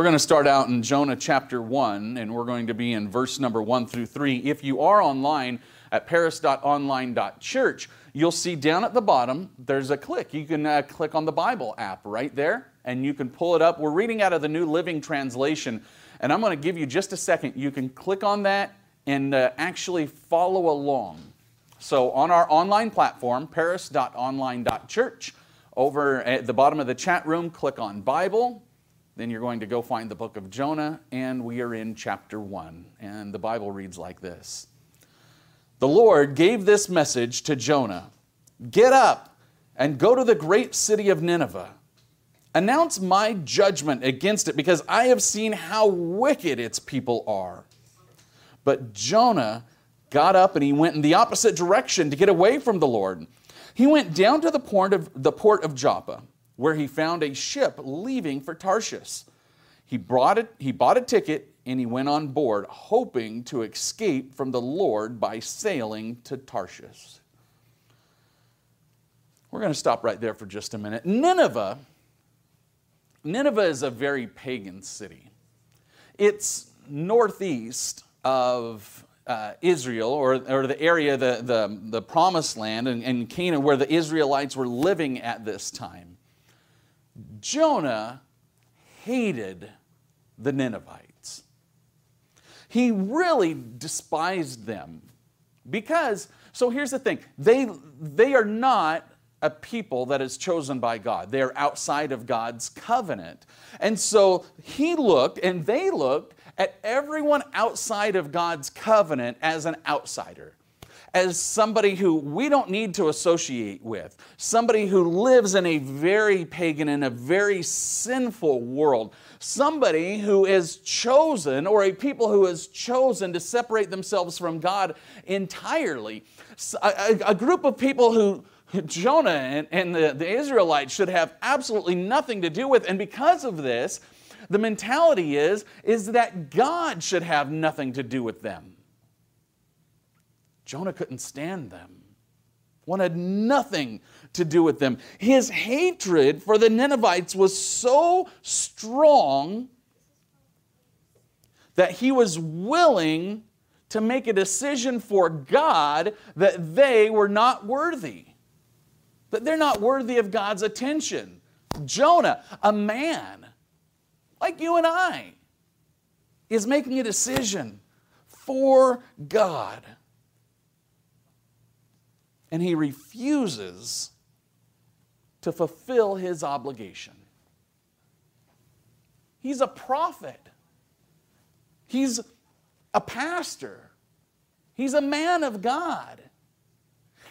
We're going to start out in Jonah chapter 1, and we're going to be in verse number 1 through 3. If you are online at paris.online.church, you'll see down at the bottom there's a click. You can uh, click on the Bible app right there, and you can pull it up. We're reading out of the New Living Translation, and I'm going to give you just a second. You can click on that and uh, actually follow along. So on our online platform, paris.online.church, over at the bottom of the chat room, click on Bible then you're going to go find the book of Jonah, and we are in chapter 1. And the Bible reads like this The Lord gave this message to Jonah Get up and go to the great city of Nineveh. Announce my judgment against it, because I have seen how wicked its people are. But Jonah got up and he went in the opposite direction to get away from the Lord. He went down to the port of, the port of Joppa where he found a ship leaving for Tarshish. He, brought it, he bought a ticket and he went on board, hoping to escape from the Lord by sailing to Tarshish. We're going to stop right there for just a minute. Nineveh, Nineveh is a very pagan city. It's northeast of uh, Israel, or, or the area, the, the, the promised land, and, and Canaan, where the Israelites were living at this time. Jonah hated the Ninevites. He really despised them because, so here's the thing they, they are not a people that is chosen by God. They are outside of God's covenant. And so he looked and they looked at everyone outside of God's covenant as an outsider as somebody who we don't need to associate with, somebody who lives in a very pagan and a very sinful world, somebody who is chosen or a people who has chosen to separate themselves from God entirely. A, a, a group of people who Jonah and, and the, the Israelites should have absolutely nothing to do with. And because of this, the mentality is, is that God should have nothing to do with them. Jonah couldn't stand them, wanted nothing to do with them. His hatred for the Ninevites was so strong that he was willing to make a decision for God that they were not worthy, that they're not worthy of God's attention. Jonah, a man like you and I, is making a decision for God and he refuses to fulfill his obligation. He's a prophet, he's a pastor, he's a man of God.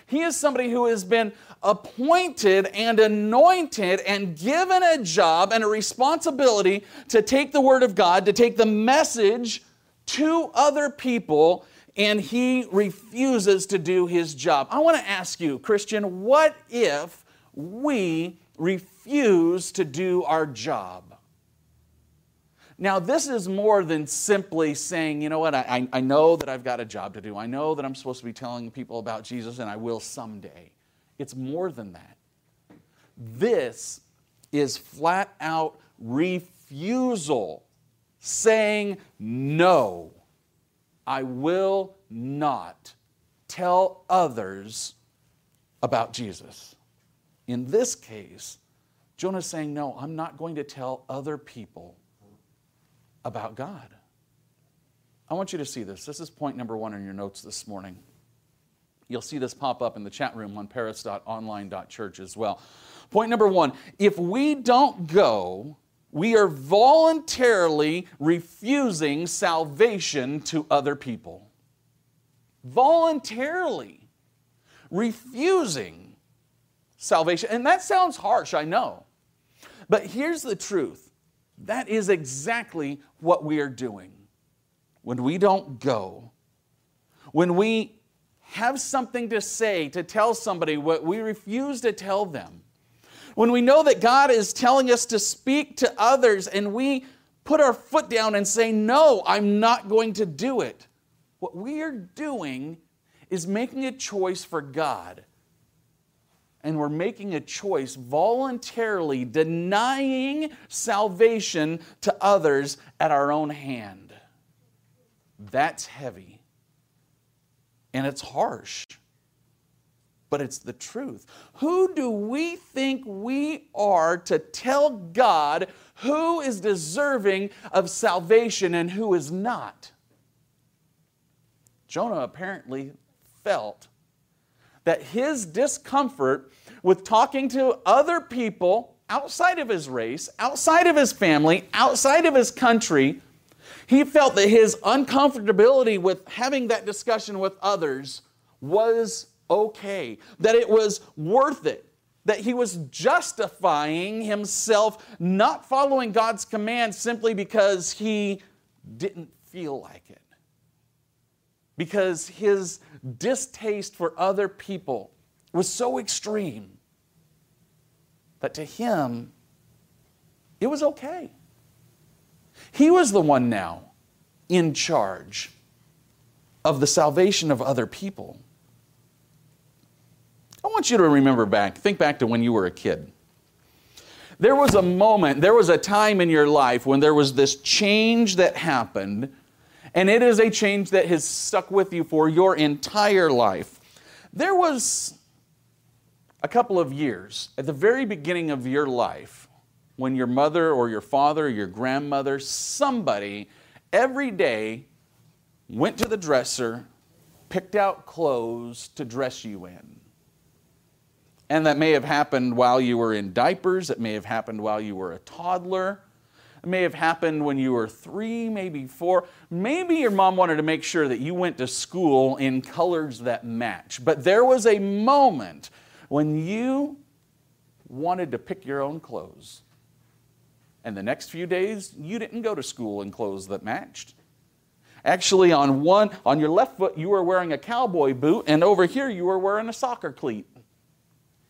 He is somebody who has been appointed and anointed and given a job and a responsibility to take the Word of God, to take the message to other people and he refuses to do his job. I want to ask you, Christian, what if we refuse to do our job? Now, this is more than simply saying, you know what, I, I know that I've got a job to do. I know that I'm supposed to be telling people about Jesus, and I will someday. It's more than that. This is flat out refusal, saying no I will not tell others about Jesus. In this case, Jonah's saying, No, I'm not going to tell other people about God. I want you to see this. This is point number one in your notes this morning. You'll see this pop up in the chat room on paris.online.church as well. Point number one if we don't go, we are voluntarily refusing salvation to other people. Voluntarily refusing salvation. And that sounds harsh, I know. But here's the truth that is exactly what we are doing. When we don't go, when we have something to say, to tell somebody what we refuse to tell them, when we know that God is telling us to speak to others and we put our foot down and say, No, I'm not going to do it, what we are doing is making a choice for God and we're making a choice voluntarily denying salvation to others at our own hand. That's heavy. And it's harsh. But it's the truth. Who do we think we are to tell God who is deserving of salvation and who is not? Jonah apparently felt that his discomfort with talking to other people outside of his race, outside of his family, outside of his country, he felt that his uncomfortability with having that discussion with others was okay, that it was worth it, that he was justifying himself not following God's command simply because he didn't feel like it. Because his distaste for other people was so extreme that to him, it was okay. He was the one now in charge of the salvation of other people. I want you to remember back, think back to when you were a kid. There was a moment, there was a time in your life when there was this change that happened, and it is a change that has stuck with you for your entire life. There was a couple of years at the very beginning of your life when your mother or your father or your grandmother, somebody, every day went to the dresser, picked out clothes to dress you in. And that may have happened while you were in diapers, it may have happened while you were a toddler. It may have happened when you were three, maybe four. Maybe your mom wanted to make sure that you went to school in colors that match. But there was a moment when you wanted to pick your own clothes. And the next few days, you didn't go to school in clothes that matched. Actually, on one, on your left foot, you were wearing a cowboy boot, and over here, you were wearing a soccer cleat.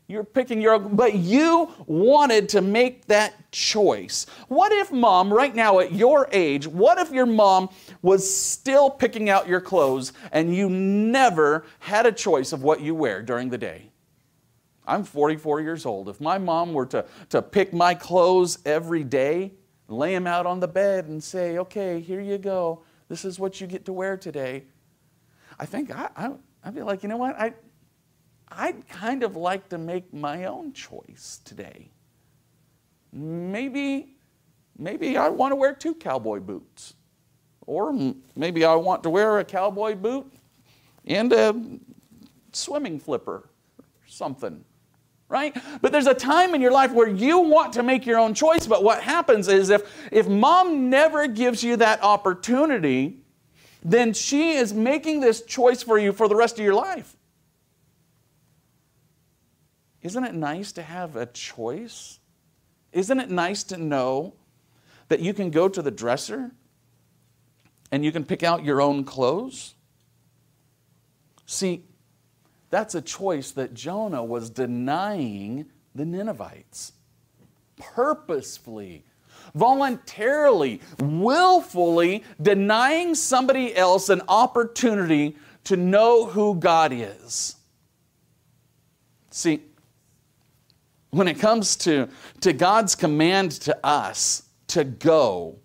You're picking your but you wanted to make that choice. What if mom, right now at your age, what if your mom was still picking out your clothes and you never had a choice of what you wear during the day? I'm 44 years old. If my mom were to, to pick my clothes every day, lay them out on the bed and say, okay, here you go. This is what you get to wear today. I think I, I, I'd be like, you know what? I, I'd kind of like to make my own choice today. Maybe, maybe I want to wear two cowboy boots. Or maybe I want to wear a cowboy boot and a swimming flipper or something right? But there's a time in your life where you want to make your own choice, but what happens is if, if mom never gives you that opportunity, then she is making this choice for you for the rest of your life. Isn't it nice to have a choice? Isn't it nice to know that you can go to the dresser and you can pick out your own clothes? See, that's a choice that Jonah was denying the Ninevites purposefully, voluntarily, willfully denying somebody else an opportunity to know who God is. See, when it comes to, to God's command to us to go,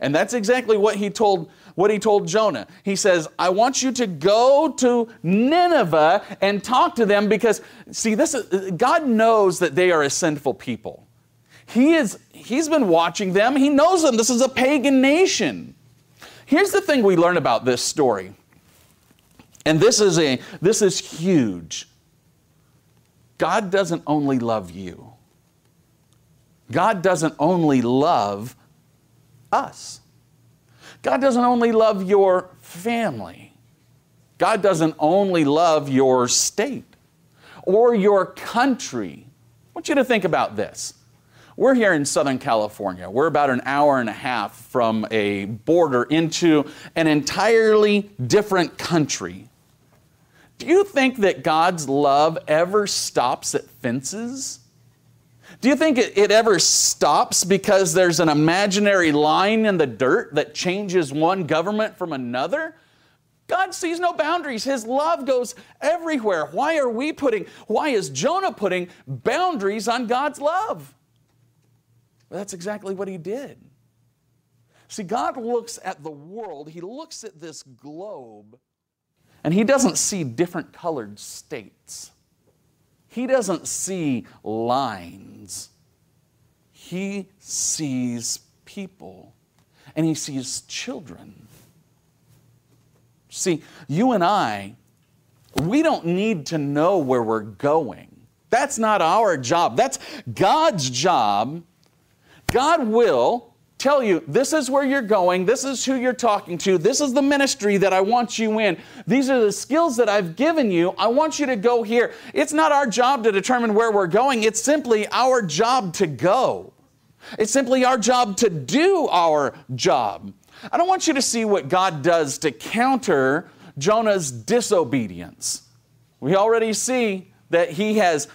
and that's exactly what he told what he told Jonah. He says, I want you to go to Nineveh and talk to them because, see, this is, God knows that they are a sinful people. He is, he's been watching them, he knows them. This is a pagan nation. Here's the thing we learn about this story. And this is a this is huge. God doesn't only love you. God doesn't only love us. God doesn't only love your family, God doesn't only love your state or your country. I want you to think about this. We're here in Southern California. We're about an hour and a half from a border into an entirely different country. Do you think that God's love ever stops at fences? Do you think it, ever stops because there's an imaginary line in the dirt that changes one government from another? God sees no boundaries. His love goes everywhere. Why are we putting, why is Jonah putting boundaries on God's love? Well, that's exactly what he did. See, God looks at the world, He looks at this globe, and He doesn't see different colored states. He doesn't see lines. He sees people, and He sees children. See, you and I, we don't need to know where we're going. That's not our job. That's God's job. God will tell you this is where you're going, this is who you're talking to, this is the ministry that I want you in, these are the skills that I've given you. I want you to go here. It's not our job to determine where we're going, it's simply our job to go. It's simply our job to do our job. I don't want you to see what God does to counter Jonah's disobedience. We already see that he has,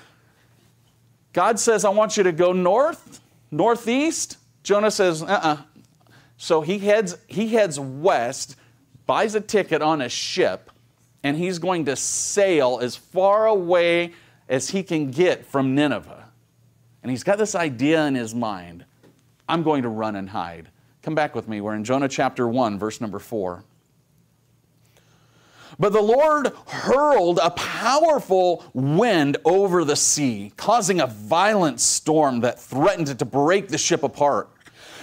God says, I want you to go north, northeast. Jonah says, uh uh-uh. uh So he heads, he heads west, buys a ticket on a ship, and he's going to sail as far away as he can get from Nineveh. And he's got this idea in his mind I'm going to run and hide. Come back with me. We're in Jonah chapter 1, verse number 4. But the Lord hurled a powerful wind over the sea, causing a violent storm that threatened to break the ship apart.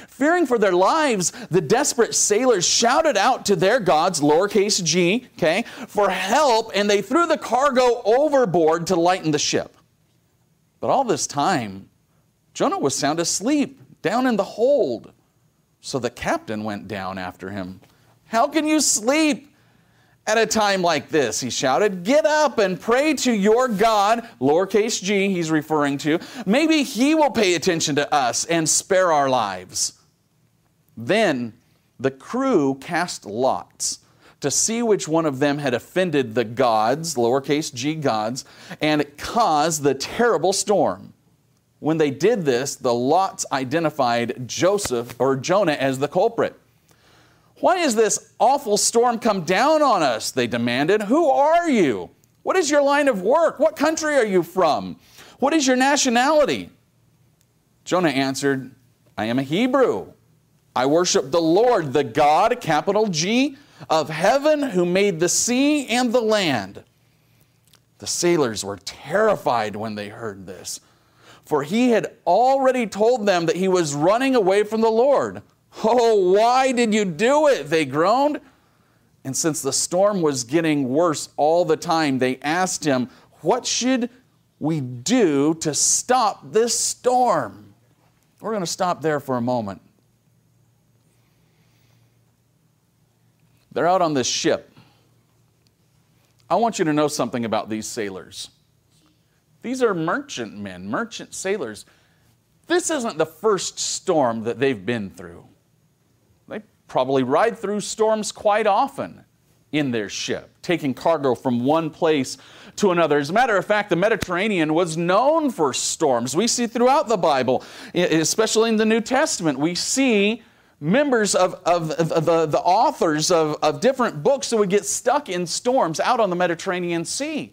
Fearing for their lives, the desperate sailors shouted out to their gods, lowercase g, okay, for help, and they threw the cargo overboard to lighten the ship. But all this time, Jonah was sound asleep down in the hold. So the captain went down after him. How can you sleep at a time like this? He shouted. Get up and pray to your God, lowercase g, he's referring to. Maybe he will pay attention to us and spare our lives. Then the crew cast lots to see which one of them had offended the gods, lowercase g gods, and caused the terrible storm. When they did this, the lots identified Joseph or Jonah as the culprit. Why has this awful storm come down on us? They demanded. Who are you? What is your line of work? What country are you from? What is your nationality? Jonah answered, I am a Hebrew. I worship the Lord, the God, capital G, of heaven, who made the sea and the land. The sailors were terrified when they heard this for he had already told them that he was running away from the Lord. Oh, why did you do it? They groaned. And since the storm was getting worse all the time, they asked him, What should we do to stop this storm? We're going to stop there for a moment. They're out on this ship. I want you to know something about these sailors. These are merchant men, merchant sailors. This isn't the first storm that they've been through. Probably ride through storms quite often in their ship, taking cargo from one place to another. As a matter of fact, the Mediterranean was known for storms. We see throughout the Bible, especially in the New Testament, we see members of, of, of the, the authors of, of different books that would get stuck in storms out on the Mediterranean Sea.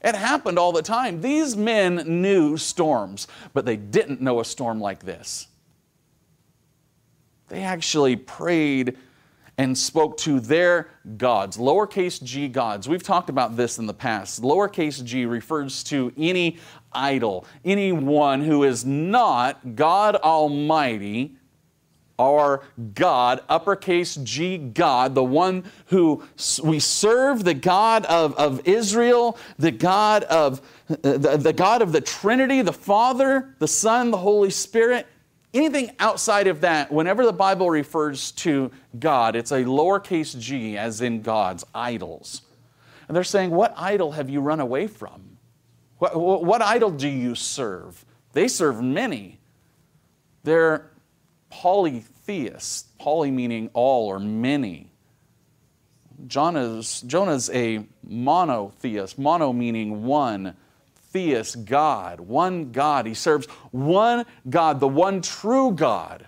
It happened all the time. These men knew storms, but they didn't know a storm like this. They actually prayed and spoke to their gods, lowercase g gods. We've talked about this in the past. Lowercase g refers to any idol, anyone who is not God Almighty our God, uppercase G God, the one who we serve, the God of, of Israel, the God of the, the God of the Trinity, the Father, the Son, the Holy Spirit. Anything outside of that, whenever the Bible refers to God, it's a lowercase g, as in God's idols. And they're saying, What idol have you run away from? What, what idol do you serve? They serve many. They're polytheists, poly meaning all or many. Jonah's, Jonah's a monotheist, mono meaning one, theist, God, one God. He serves one God, the one true God.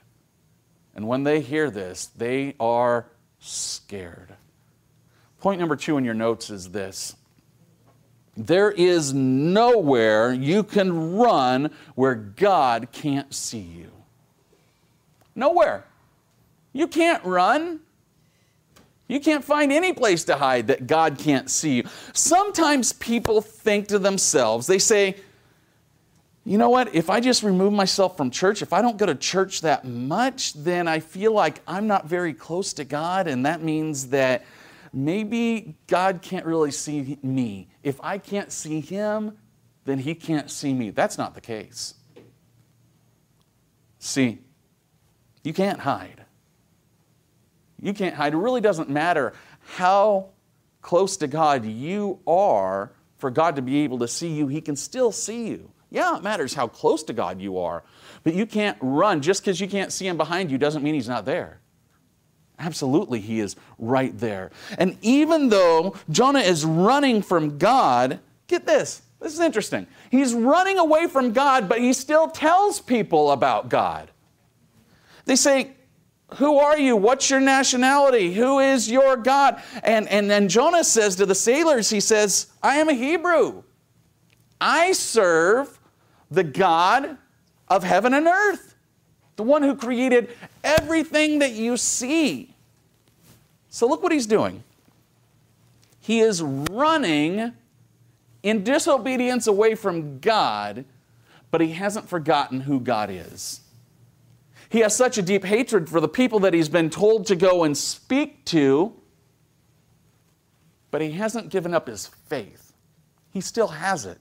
And when they hear this, they are scared. Point number two in your notes is this there is nowhere you can run where God can't see you. Nowhere. You can't run. You can't find any place to hide that God can't see you. Sometimes people think to themselves, they say, you know what? If I just remove myself from church, if I don't go to church that much, then I feel like I'm not very close to God, and that means that maybe God can't really see me. If I can't see Him, then He can't see me. That's not the case. See, you can't hide. You can't hide. It really doesn't matter how close to God you are for God to be able to see you, He can still see you. Yeah, it matters how close to God you are, but you can't run. Just because you can't see Him behind you doesn't mean He's not there. Absolutely, he is right there. And even though Jonah is running from God, get this, this is interesting. He's running away from God, but he still tells people about God. They say, Who are you? What's your nationality? Who is your God? And, and then Jonah says to the sailors, He says, I am a Hebrew. I serve the God of heaven and earth the one who created everything that you see. So look what he's doing. He is running in disobedience away from God, but he hasn't forgotten who God is. He has such a deep hatred for the people that he's been told to go and speak to, but he hasn't given up his faith. He still has it.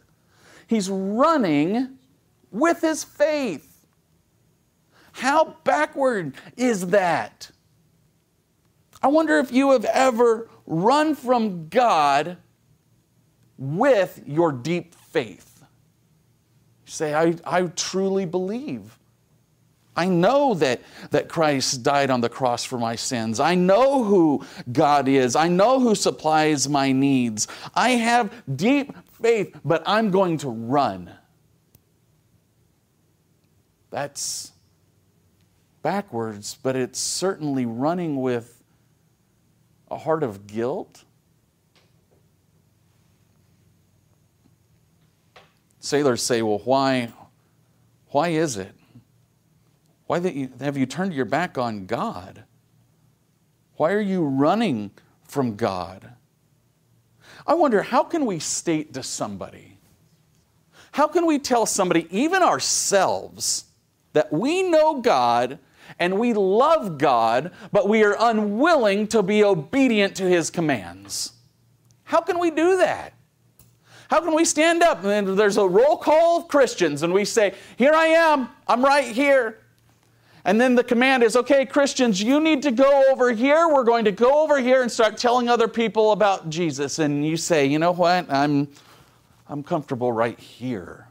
He's running with his faith. How backward is that? I wonder if you have ever run from God with your deep faith. You say, I, I truly believe. I know that, that Christ died on the cross for my sins. I know who God is. I know who supplies my needs. I have deep faith, but I'm going to run. That's backwards, but it's certainly running with a heart of guilt. Sailors say, well, why, why is it? Why have you turned your back on God? Why are you running from God? I wonder how can we state to somebody, how can we tell somebody, even ourselves, that we know God and we love God, but we are unwilling to be obedient to His commands. How can we do that? How can we stand up and there's a roll call of Christians and we say, Here I am, I'm right here. And then the command is, okay, Christians, you need to go over here. We're going to go over here and start telling other people about Jesus. And you say, you know what? I'm, I'm comfortable right here.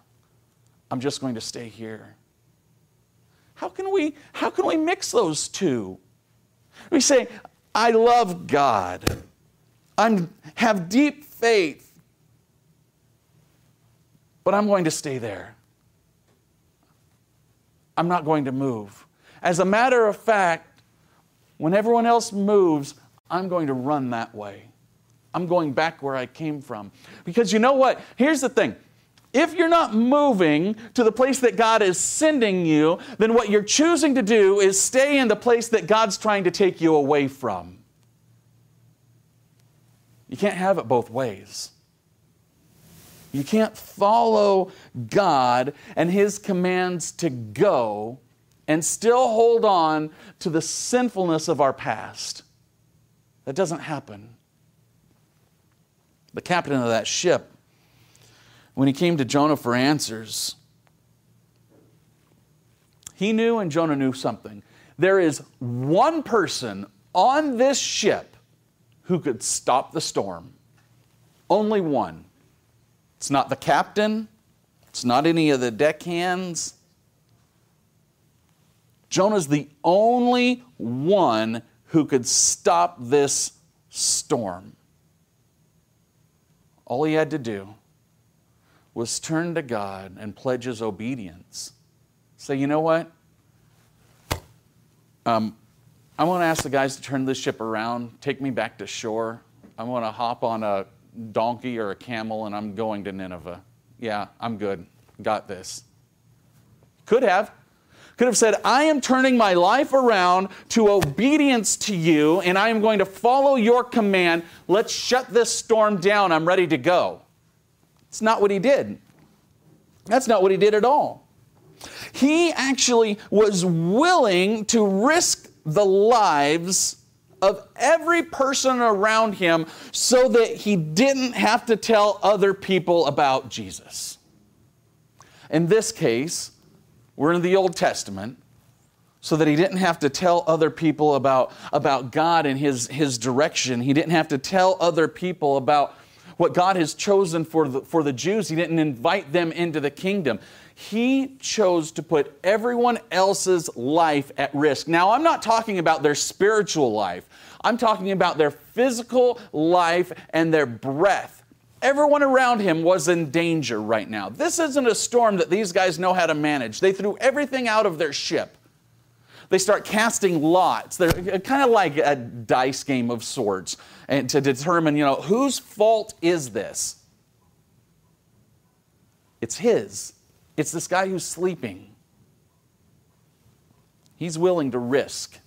I'm just going to stay here. How can we, how can we mix those two? We say, I love God. I have deep faith, but I'm going to stay there. I'm not going to move. As a matter of fact, when everyone else moves, I'm going to run that way. I'm going back where I came from. Because you know what? Here's the thing if you're not moving to the place that God is sending you, then what you're choosing to do is stay in the place that God's trying to take you away from. You can't have it both ways. You can't follow God and His commands to go and still hold on to the sinfulness of our past. That doesn't happen. The captain of that ship when he came to Jonah for answers, he knew and Jonah knew something. There is one person on this ship who could stop the storm. Only one. It's not the captain, it's not any of the deckhands. Jonah's the only one who could stop this storm. All he had to do was turn to God and pledge his obedience. Say, you know what? Um, I want to ask the guys to turn this ship around, take me back to shore. I'm going to hop on a donkey or a camel and I'm going to Nineveh. Yeah, I'm good. Got this. Could have. Could have said, I am turning my life around to obedience to you and I am going to follow your command. Let's shut this storm down. I'm ready to go. It's not what he did. That's not what he did at all. He actually was willing to risk the lives of every person around him so that he didn't have to tell other people about Jesus. In this case, we're in the Old Testament, so that he didn't have to tell other people about, about God and his, his direction. He didn't have to tell other people about what God has chosen for the, for the Jews. He didn't invite them into the kingdom. He chose to put everyone else's life at risk. Now, I'm not talking about their spiritual life, I'm talking about their physical life and their breath. Everyone around him was in danger right now. This isn't a storm that these guys know how to manage. They threw everything out of their ship. They start casting lots. They're uh, kind of like a dice game of sorts and to determine, you know, whose fault is this? It's his. It's this guy who's sleeping. He's willing to risk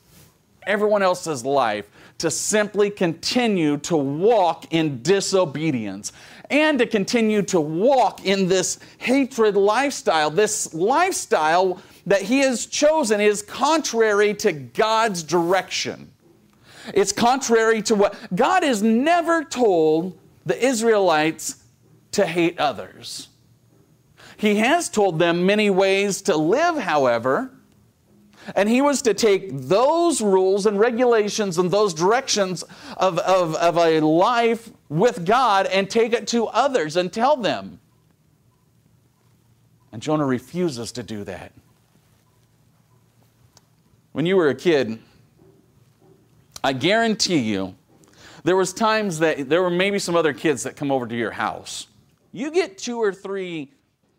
everyone else's life to simply continue to walk in disobedience and to continue to walk in this hatred lifestyle. This lifestyle that he has chosen is contrary to God's direction. It's contrary to what God has never told the Israelites to hate others. He has told them many ways to live, however, and he was to take those rules and regulations and those directions of, of, of a life with God and take it to others and tell them. And Jonah refuses to do that. When you were a kid, I guarantee you, there was times that there were maybe some other kids that come over to your house. You get two or three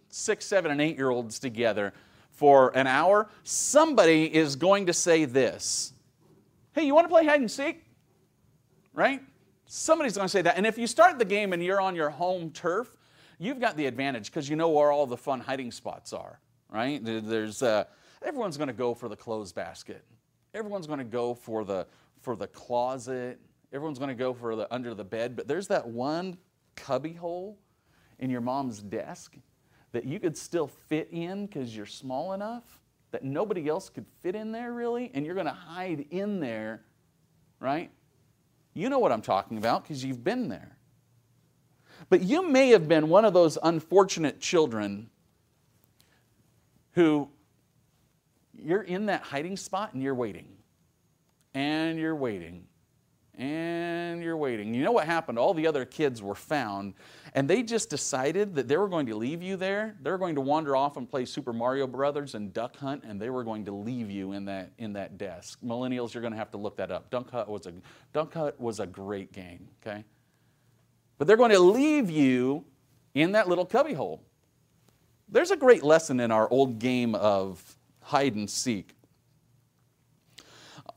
six, seven, and eight year olds together for an hour, somebody is going to say this Hey, you want to play hide and seek? Right? Somebody's going to say that. And if you start the game and you're on your home turf, you've got the advantage because you know where all the fun hiding spots are, right? There's, uh, everyone's going to go for the clothes basket. Everyone's going to go for the for the closet. Everyone's going to go for the under the bed, but there's that one cubby hole in your mom's desk that you could still fit in because you're small enough that nobody else could fit in there really, and you're going to hide in there, right? You know what I'm talking about because you've been there. But you may have been one of those unfortunate children who you're in that hiding spot and you're waiting and you're waiting and you're waiting. You know what happened? All the other kids were found, and they just decided that they were going to leave you there. They were going to wander off and play Super Mario Brothers and Duck Hunt, and they were going to leave you in that in that desk. Millennials, you're going to have to look that up. Duck Hunt was a Duck Hunt was a great game. Okay, but they're going to leave you in that little cubbyhole. There's a great lesson in our old game of hide and seek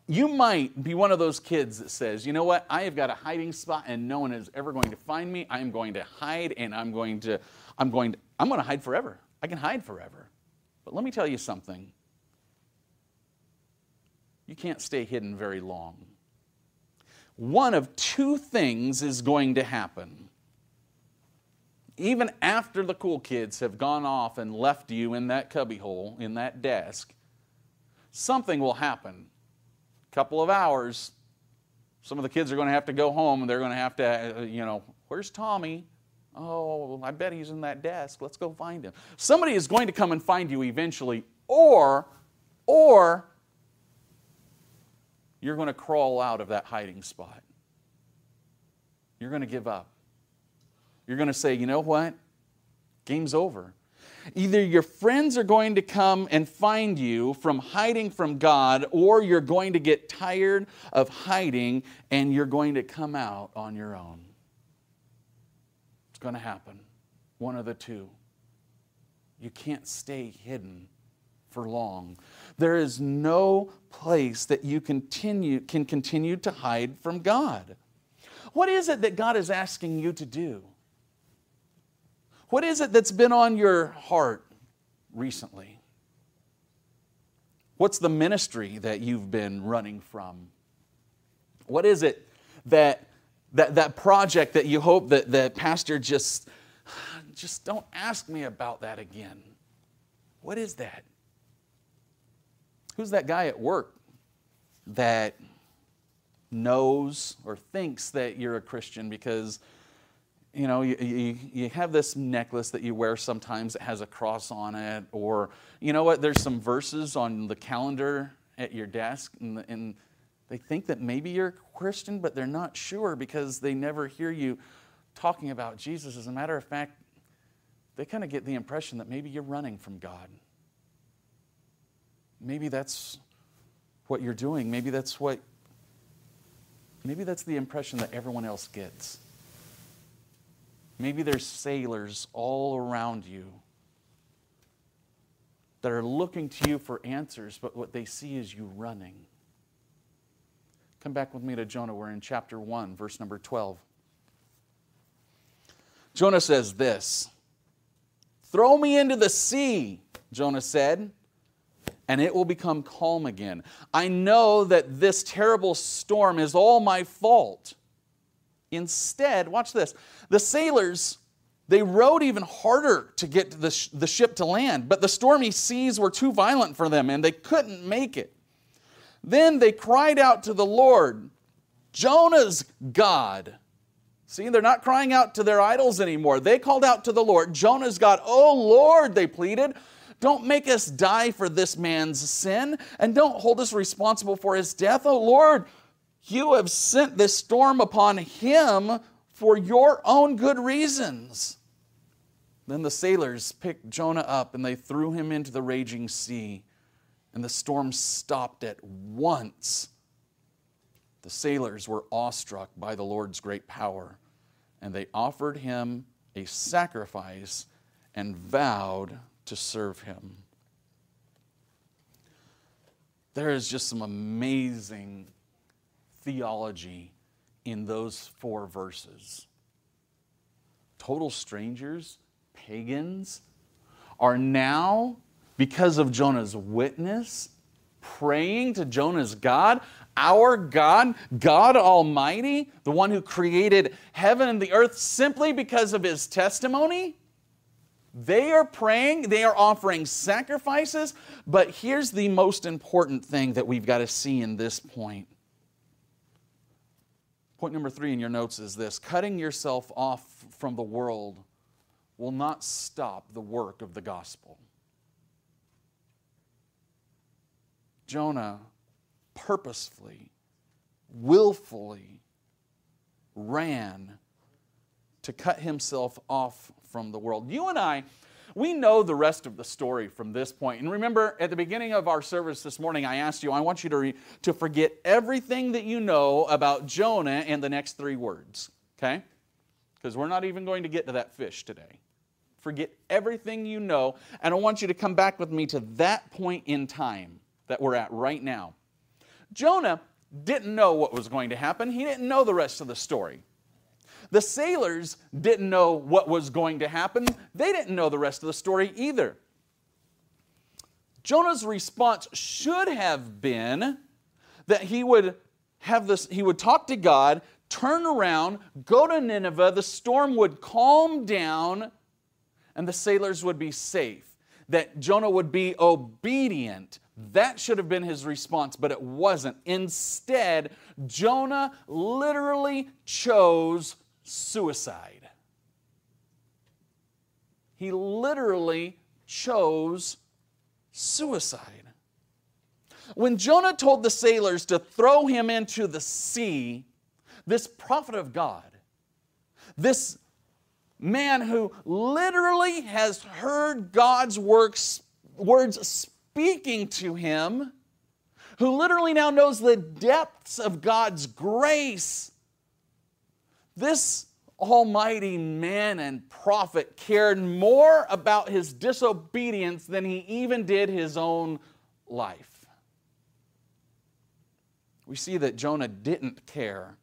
you might be one of those kids that says, you know what, I have got a hiding spot and no one is ever going to find me. I am going to hide and I'm going to, I'm going to, I'm going to hide forever. I can hide forever. But let me tell you something. You can't stay hidden very long. One of two things is going to happen. Even after the cool kids have gone off and left you in that cubbyhole, in that desk, something will happen couple of hours, some of the kids are going to have to go home they're going to have to, uh, you know, where's Tommy? Oh, I bet he's in that desk. Let's go find him. Somebody is going to come and find you eventually, or, or you're going to crawl out of that hiding spot. You're going to give up. You're going to say, you know what? Game's over. Either your friends are going to come and find you from hiding from God, or you're going to get tired of hiding and you're going to come out on your own. It's going to happen. One of the two. You can't stay hidden for long. There is no place that you continue, can continue to hide from God. What is it that God is asking you to do? What is it that's been on your heart recently? What's the ministry that you've been running from? What is it that that, that project that you hope that the pastor just just don't ask me about that again. What is that? Who's that guy at work that knows or thinks that you're a Christian because you know you, you, you, have this necklace that you wear sometimes that has a cross on it or you know what there's some verses on the calendar at your desk and, and they think that maybe you're a Christian but they're not sure because they never hear you talking about Jesus. As a matter of fact they kind of get the impression that maybe you're running from God. Maybe that's what you're doing. Maybe that's what Maybe that's the impression that everyone else gets. Maybe there's sailors all around you that are looking to you for answers, but what they see is you running. Come back with me to Jonah. We're in chapter 1, verse number 12. Jonah says this Throw me into the sea, Jonah said, and it will become calm again. I know that this terrible storm is all my fault. Instead, watch this the sailors. They rowed even harder to get the, sh- the ship to land, but the stormy seas were too violent for them and they couldn't make it. Then they cried out to the Lord, Jonah's God. See, they're not crying out to their idols anymore. They called out to the Lord, Jonah's God. Oh Lord, they pleaded, don't make us die for this man's sin, and don't hold us responsible for his death. Oh Lord, you have sent this storm upon him for your own good reasons. Then the sailors picked Jonah up and they threw him into the raging sea, and the storm stopped at once. The sailors were awestruck by the Lord's great power, and they offered him a sacrifice and vowed to serve Him. There is just some amazing theology in those four verses. Total strangers, pagans, are now, because of Jonah's witness, praying to Jonah's God, our God, God Almighty, the one who created heaven and the earth simply because of his testimony? They are praying, they are offering sacrifices, but here's the most important thing that we've got to see in this point. Point number three in your notes is this cutting yourself off from the world will not stop the work of the gospel. Jonah purposefully, willfully ran to cut himself off from the world. You and I, we know the rest of the story from this point. And remember, at the beginning of our service this morning, I asked you, I want you to, re- to forget everything that you know about Jonah and the next three words, okay? Because we're not even going to get to that fish today. Forget everything you know, and I want you to come back with me to that point in time that we're at right now. Jonah didn't know what was going to happen, he didn't know the rest of the story. The sailors didn't know what was going to happen, they didn't know the rest of the story either. Jonah's response should have been that he would have this, he would talk to God, turn around, go to Nineveh, the storm would calm down, and the sailors would be safe. That Jonah would be obedient. That should have been his response, but it wasn't. Instead, Jonah literally chose suicide. He literally chose suicide. When Jonah told the sailors to throw him into the sea, this prophet of God, this man who literally has heard God's works, words speaking to him, who literally now knows the depths of God's grace, this almighty man and prophet cared more about his disobedience than he even did his own life. We see that Jonah didn't care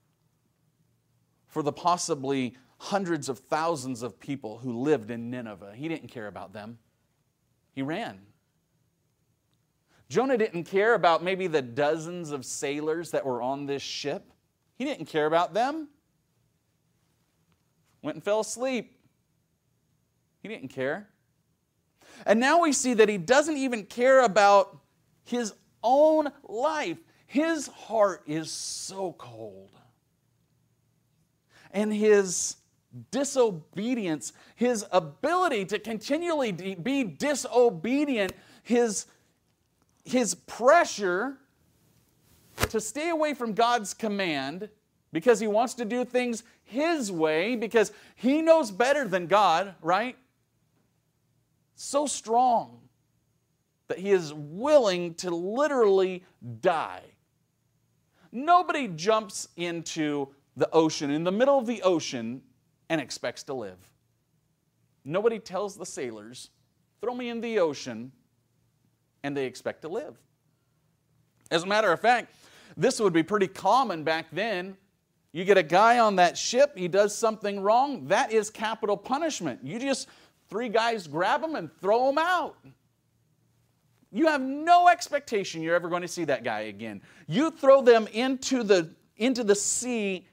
for the possibly hundreds of thousands of people who lived in Nineveh. He didn't care about them, he ran. Jonah didn't care about maybe the dozens of sailors that were on this ship. He didn't care about them. Went and fell asleep. He didn't care. And now we see that he doesn't even care about his own life. His heart is so cold. And his disobedience, his ability to continually be disobedient, his, his pressure to stay away from God's command because he wants to do things his way because he knows better than God, right? So strong that he is willing to literally die. Nobody jumps into the ocean, in the middle of the ocean, and expects to live. Nobody tells the sailors, throw me in the ocean, and they expect to live. As a matter of fact, this would be pretty common back then. You get a guy on that ship, he does something wrong, that is capital punishment. You just, three guys grab him and throw him out. You have no expectation you're ever going to see that guy again. You throw them into the, into the sea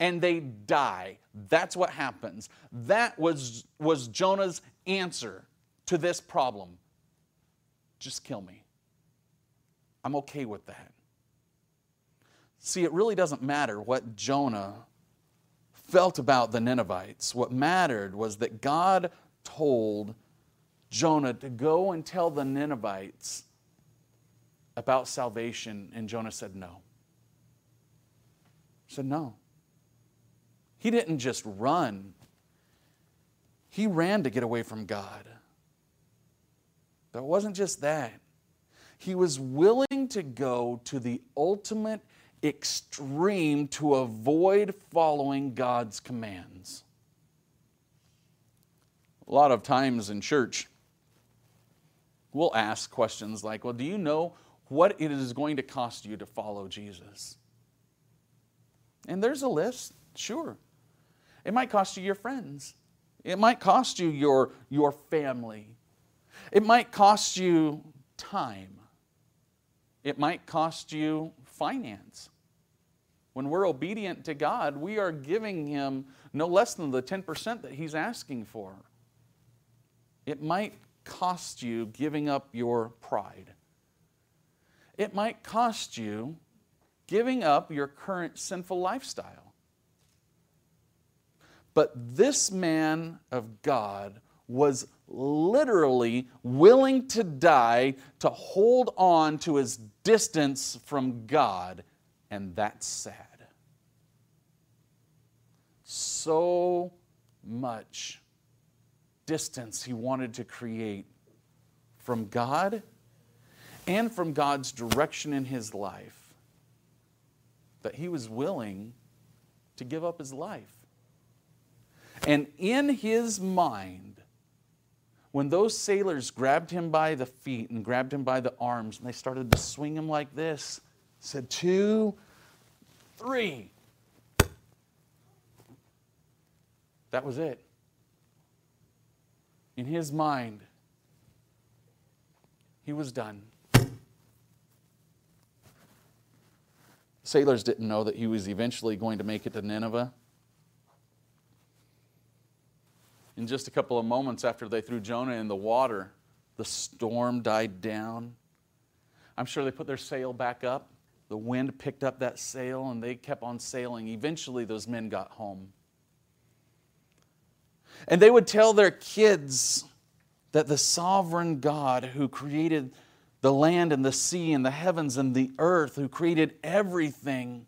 and they die. That's what happens. That was, was Jonah's answer to this problem. Just kill me. I'm okay with that. See, it really doesn't matter what Jonah felt about the Ninevites. What mattered was that God told Jonah to go and tell the Ninevites about salvation, and Jonah said no. He said no. He didn't just run, he ran to get away from God. But it wasn't just that. He was willing to go to the ultimate extreme to avoid following God's commands. A lot of times in church, we'll ask questions like, Well, do you know what it is going to cost you to follow Jesus? And there's a list, sure. It might cost you your friends. It might cost you your, your family. It might cost you time. It might cost you finance. When we're obedient to God, we are giving Him no less than the 10% that He's asking for. It might cost you giving up your pride. It might cost you giving up your current sinful lifestyle. But this man of God was literally willing to die to hold on to his distance from God, and that's sad. So much distance he wanted to create from God and from God's direction in his life that he was willing to give up his life. And in his mind, when those sailors grabbed him by the feet and grabbed him by the arms and they started to swing him like this, said, two, three. That was it. In his mind, he was done. Sailors didn't know that he was eventually going to make it to Nineveh. In just a couple of moments after they threw Jonah in the water, the storm died down. I'm sure they put their sail back up. The wind picked up that sail and they kept on sailing. Eventually, those men got home. And they would tell their kids that the sovereign God who created the land and the sea and the heavens and the earth, who created everything,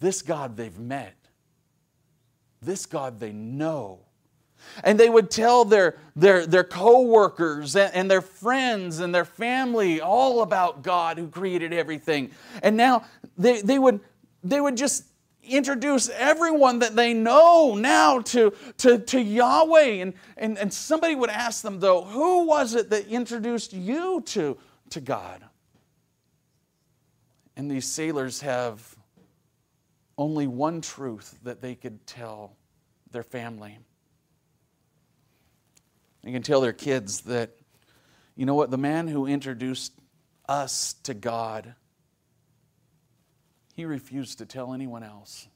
this God they've met. This God they know. And they would tell their, their, their co-workers and, and their friends and their family all about God who created everything. And now they, they, would, they would just introduce everyone that they know now to, to, to Yahweh. And, and, and somebody would ask them, though, who was it that introduced you to, to God? And these sailors have only one truth that they could tell their family. They can tell their kids that, you know what, the man who introduced us to God, he refused to tell anyone else.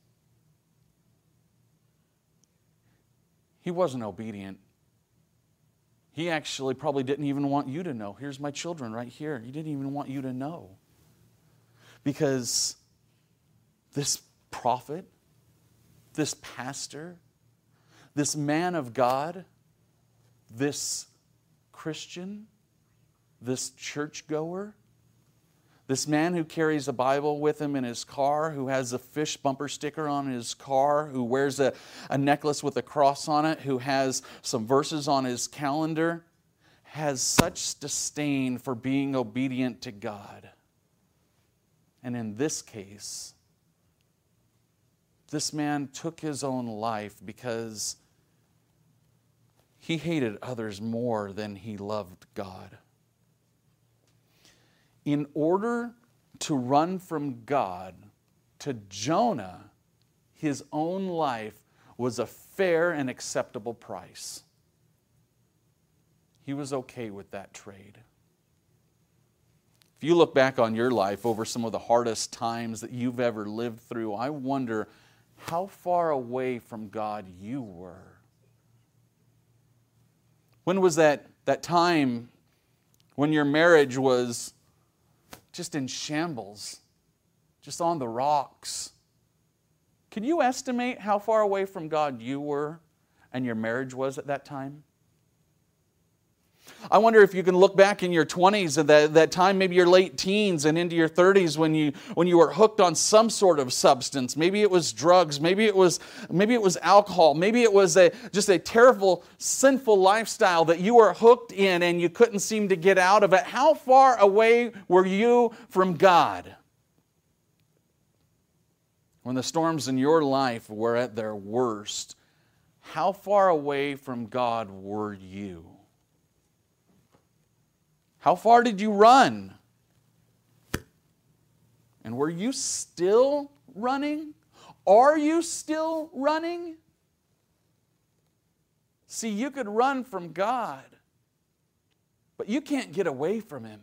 He wasn't obedient. He actually probably didn't even want you to know. Here's my children right here. He didn't even want you to know. Because this prophet, this pastor, this man of God, this Christian, this churchgoer, this man who carries a Bible with him in his car, who has a fish bumper sticker on his car, who wears a, a necklace with a cross on it, who has some verses on his calendar, has such disdain for being obedient to God. And in this case, this man took his own life because he hated others more than he loved God. In order to run from God, to Jonah, his own life was a fair and acceptable price. He was okay with that trade. If you look back on your life over some of the hardest times that you've ever lived through, I wonder how far away from God you were. When was that, that time when your marriage was just in shambles, just on the rocks? Can you estimate how far away from God you were and your marriage was at that time? I wonder if you can look back in your 20s and that, that time, maybe your late teens and into your 30s when you, when you were hooked on some sort of substance. Maybe it was drugs, maybe it was, maybe it was alcohol, maybe it was a, just a terrible, sinful lifestyle that you were hooked in and you couldn't seem to get out of it. How far away were you from God? When the storms in your life were at their worst, how far away from God were you? How far did you run? And were you still running? Are you still running? See, you could run from God, but you can't get away from Him.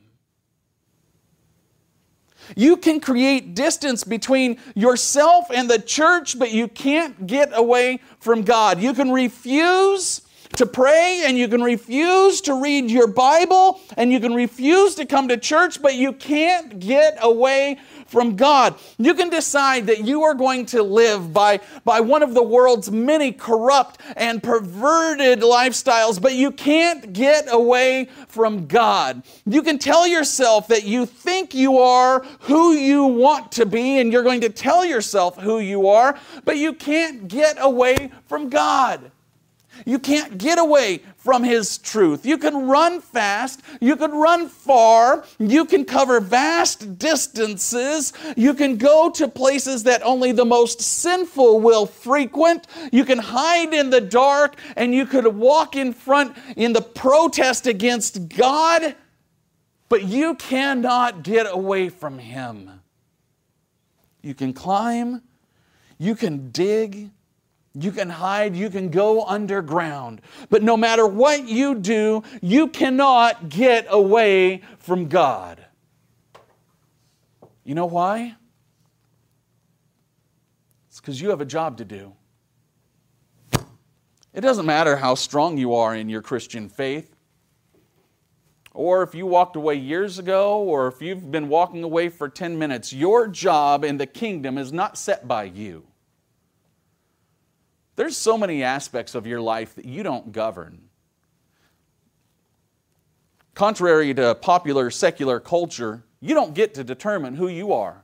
You can create distance between yourself and the church, but you can't get away from God. You can refuse to pray and you can refuse to read your Bible and you can refuse to come to church, but you can't get away from God. You can decide that you are going to live by, by one of the world's many corrupt and perverted lifestyles, but you can't get away from God. You can tell yourself that you think you are who you want to be, and you're going to tell yourself who you are, but you can't get away from God. You can't get away from His truth. You can run fast, you can run far, you can cover vast distances, you can go to places that only the most sinful will frequent, you can hide in the dark, and you could walk in front in the protest against God, but you cannot get away from Him. You can climb, you can dig, you can hide, you can go underground. But no matter what you do, you cannot get away from God. You know why? It's because you have a job to do. It doesn't matter how strong you are in your Christian faith, or if you walked away years ago, or if you've been walking away for 10 minutes, your job in the kingdom is not set by you. There's so many aspects of your life that you don't govern. Contrary to popular secular culture, you don't get to determine who you are.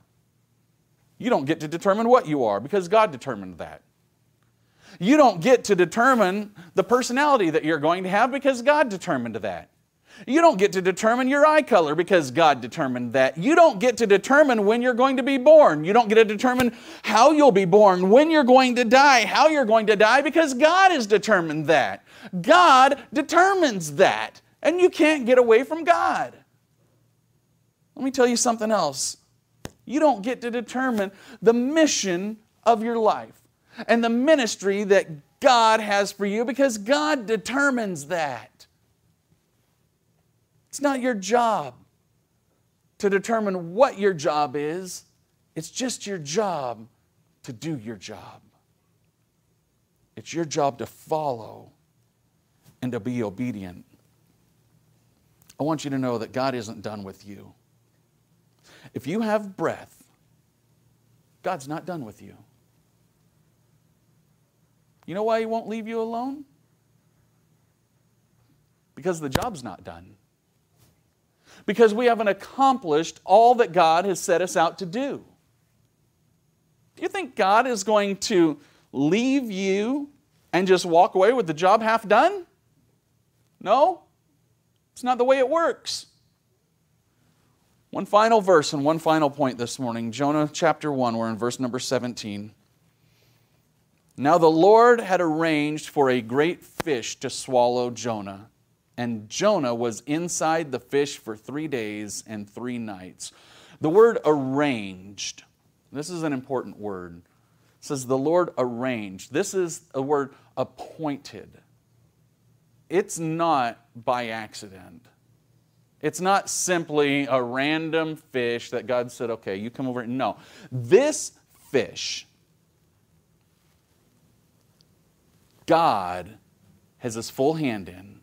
You don't get to determine what you are because God determined that. You don't get to determine the personality that you're going to have because God determined that. You don't get to determine your eye color because God determined that. You don't get to determine when you're going to be born. You don't get to determine how you'll be born, when you're going to die, how you're going to die because God has determined that. God determines that. And you can't get away from God. Let me tell you something else. You don't get to determine the mission of your life and the ministry that God has for you because God determines that. It's not your job to determine what your job is, it's just your job to do your job. It's your job to follow and to be obedient. I want you to know that God isn't done with you. If you have breath, God's not done with you. You know why He won't leave you alone? Because the job's not done. Because we haven't accomplished all that God has set us out to do. Do you think God is going to leave you and just walk away with the job half done? No, it's not the way it works. One final verse and one final point this morning Jonah chapter 1, we're in verse number 17. Now the Lord had arranged for a great fish to swallow Jonah, and Jonah was inside the fish for three days and three nights. The word arranged, this is an important word. It says the Lord arranged. This is a word appointed. It's not by accident. It's not simply a random fish that God said, okay, you come over. No. This fish, God has his full hand in.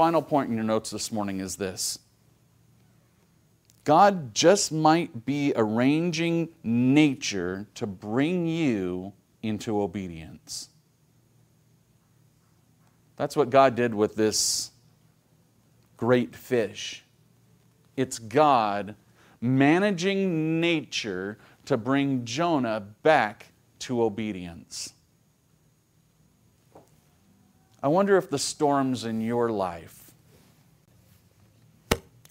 Final point in your notes this morning is this God just might be arranging nature to bring you into obedience. That's what God did with this great fish. It's God managing nature to bring Jonah back to obedience. I wonder if the storms in your life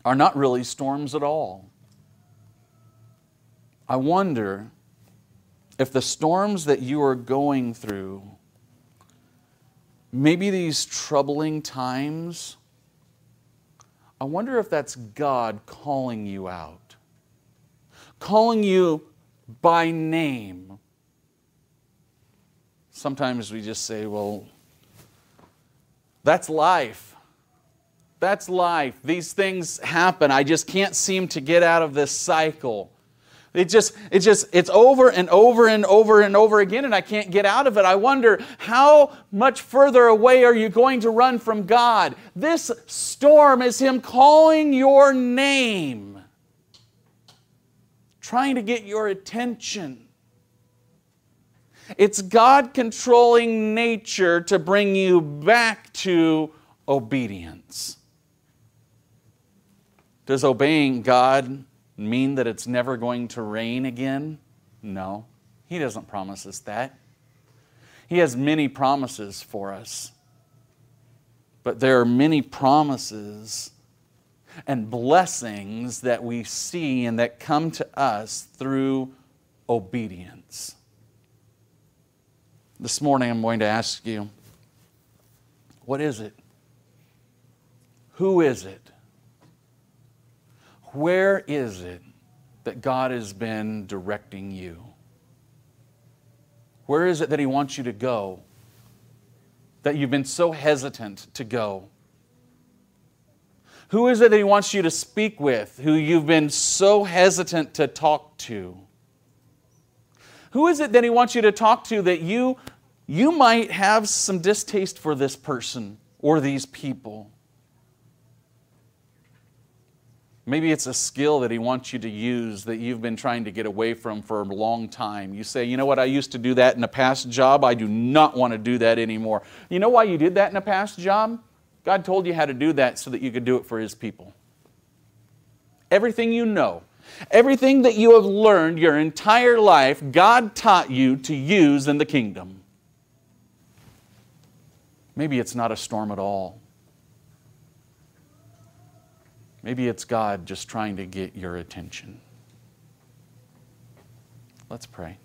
are not really storms at all. I wonder if the storms that you are going through, maybe these troubling times, I wonder if that's God calling you out, calling you by name. Sometimes we just say, well, that's life. That's life. These things happen. I just can't seem to get out of this cycle. It just, it just, it's over and over and over and over again, and I can't get out of it. I wonder how much further away are you going to run from God? This storm is Him calling your name, trying to get your attention. It's God controlling nature to bring you back to obedience. Does obeying God mean that it's never going to rain again? No, He doesn't promise us that. He has many promises for us. But there are many promises and blessings that we see and that come to us through obedience. This morning, I'm going to ask you what is it? Who is it? Where is it that God has been directing you? Where is it that He wants you to go? That you've been so hesitant to go? Who is it that He wants you to speak with, who you've been so hesitant to talk to? Who is it that He wants you to talk to that you, you might have some distaste for this person or these people? Maybe it's a skill that He wants you to use that you've been trying to get away from for a long time. You say, you know what, I used to do that in a past job. I do not want to do that anymore. You know why you did that in a past job? God told you how to do that so that you could do it for His people. Everything you know, everything that you have learned your entire life, God taught you to use in the kingdom. Maybe it's not a storm at all. Maybe it's God just trying to get your attention. Let's pray.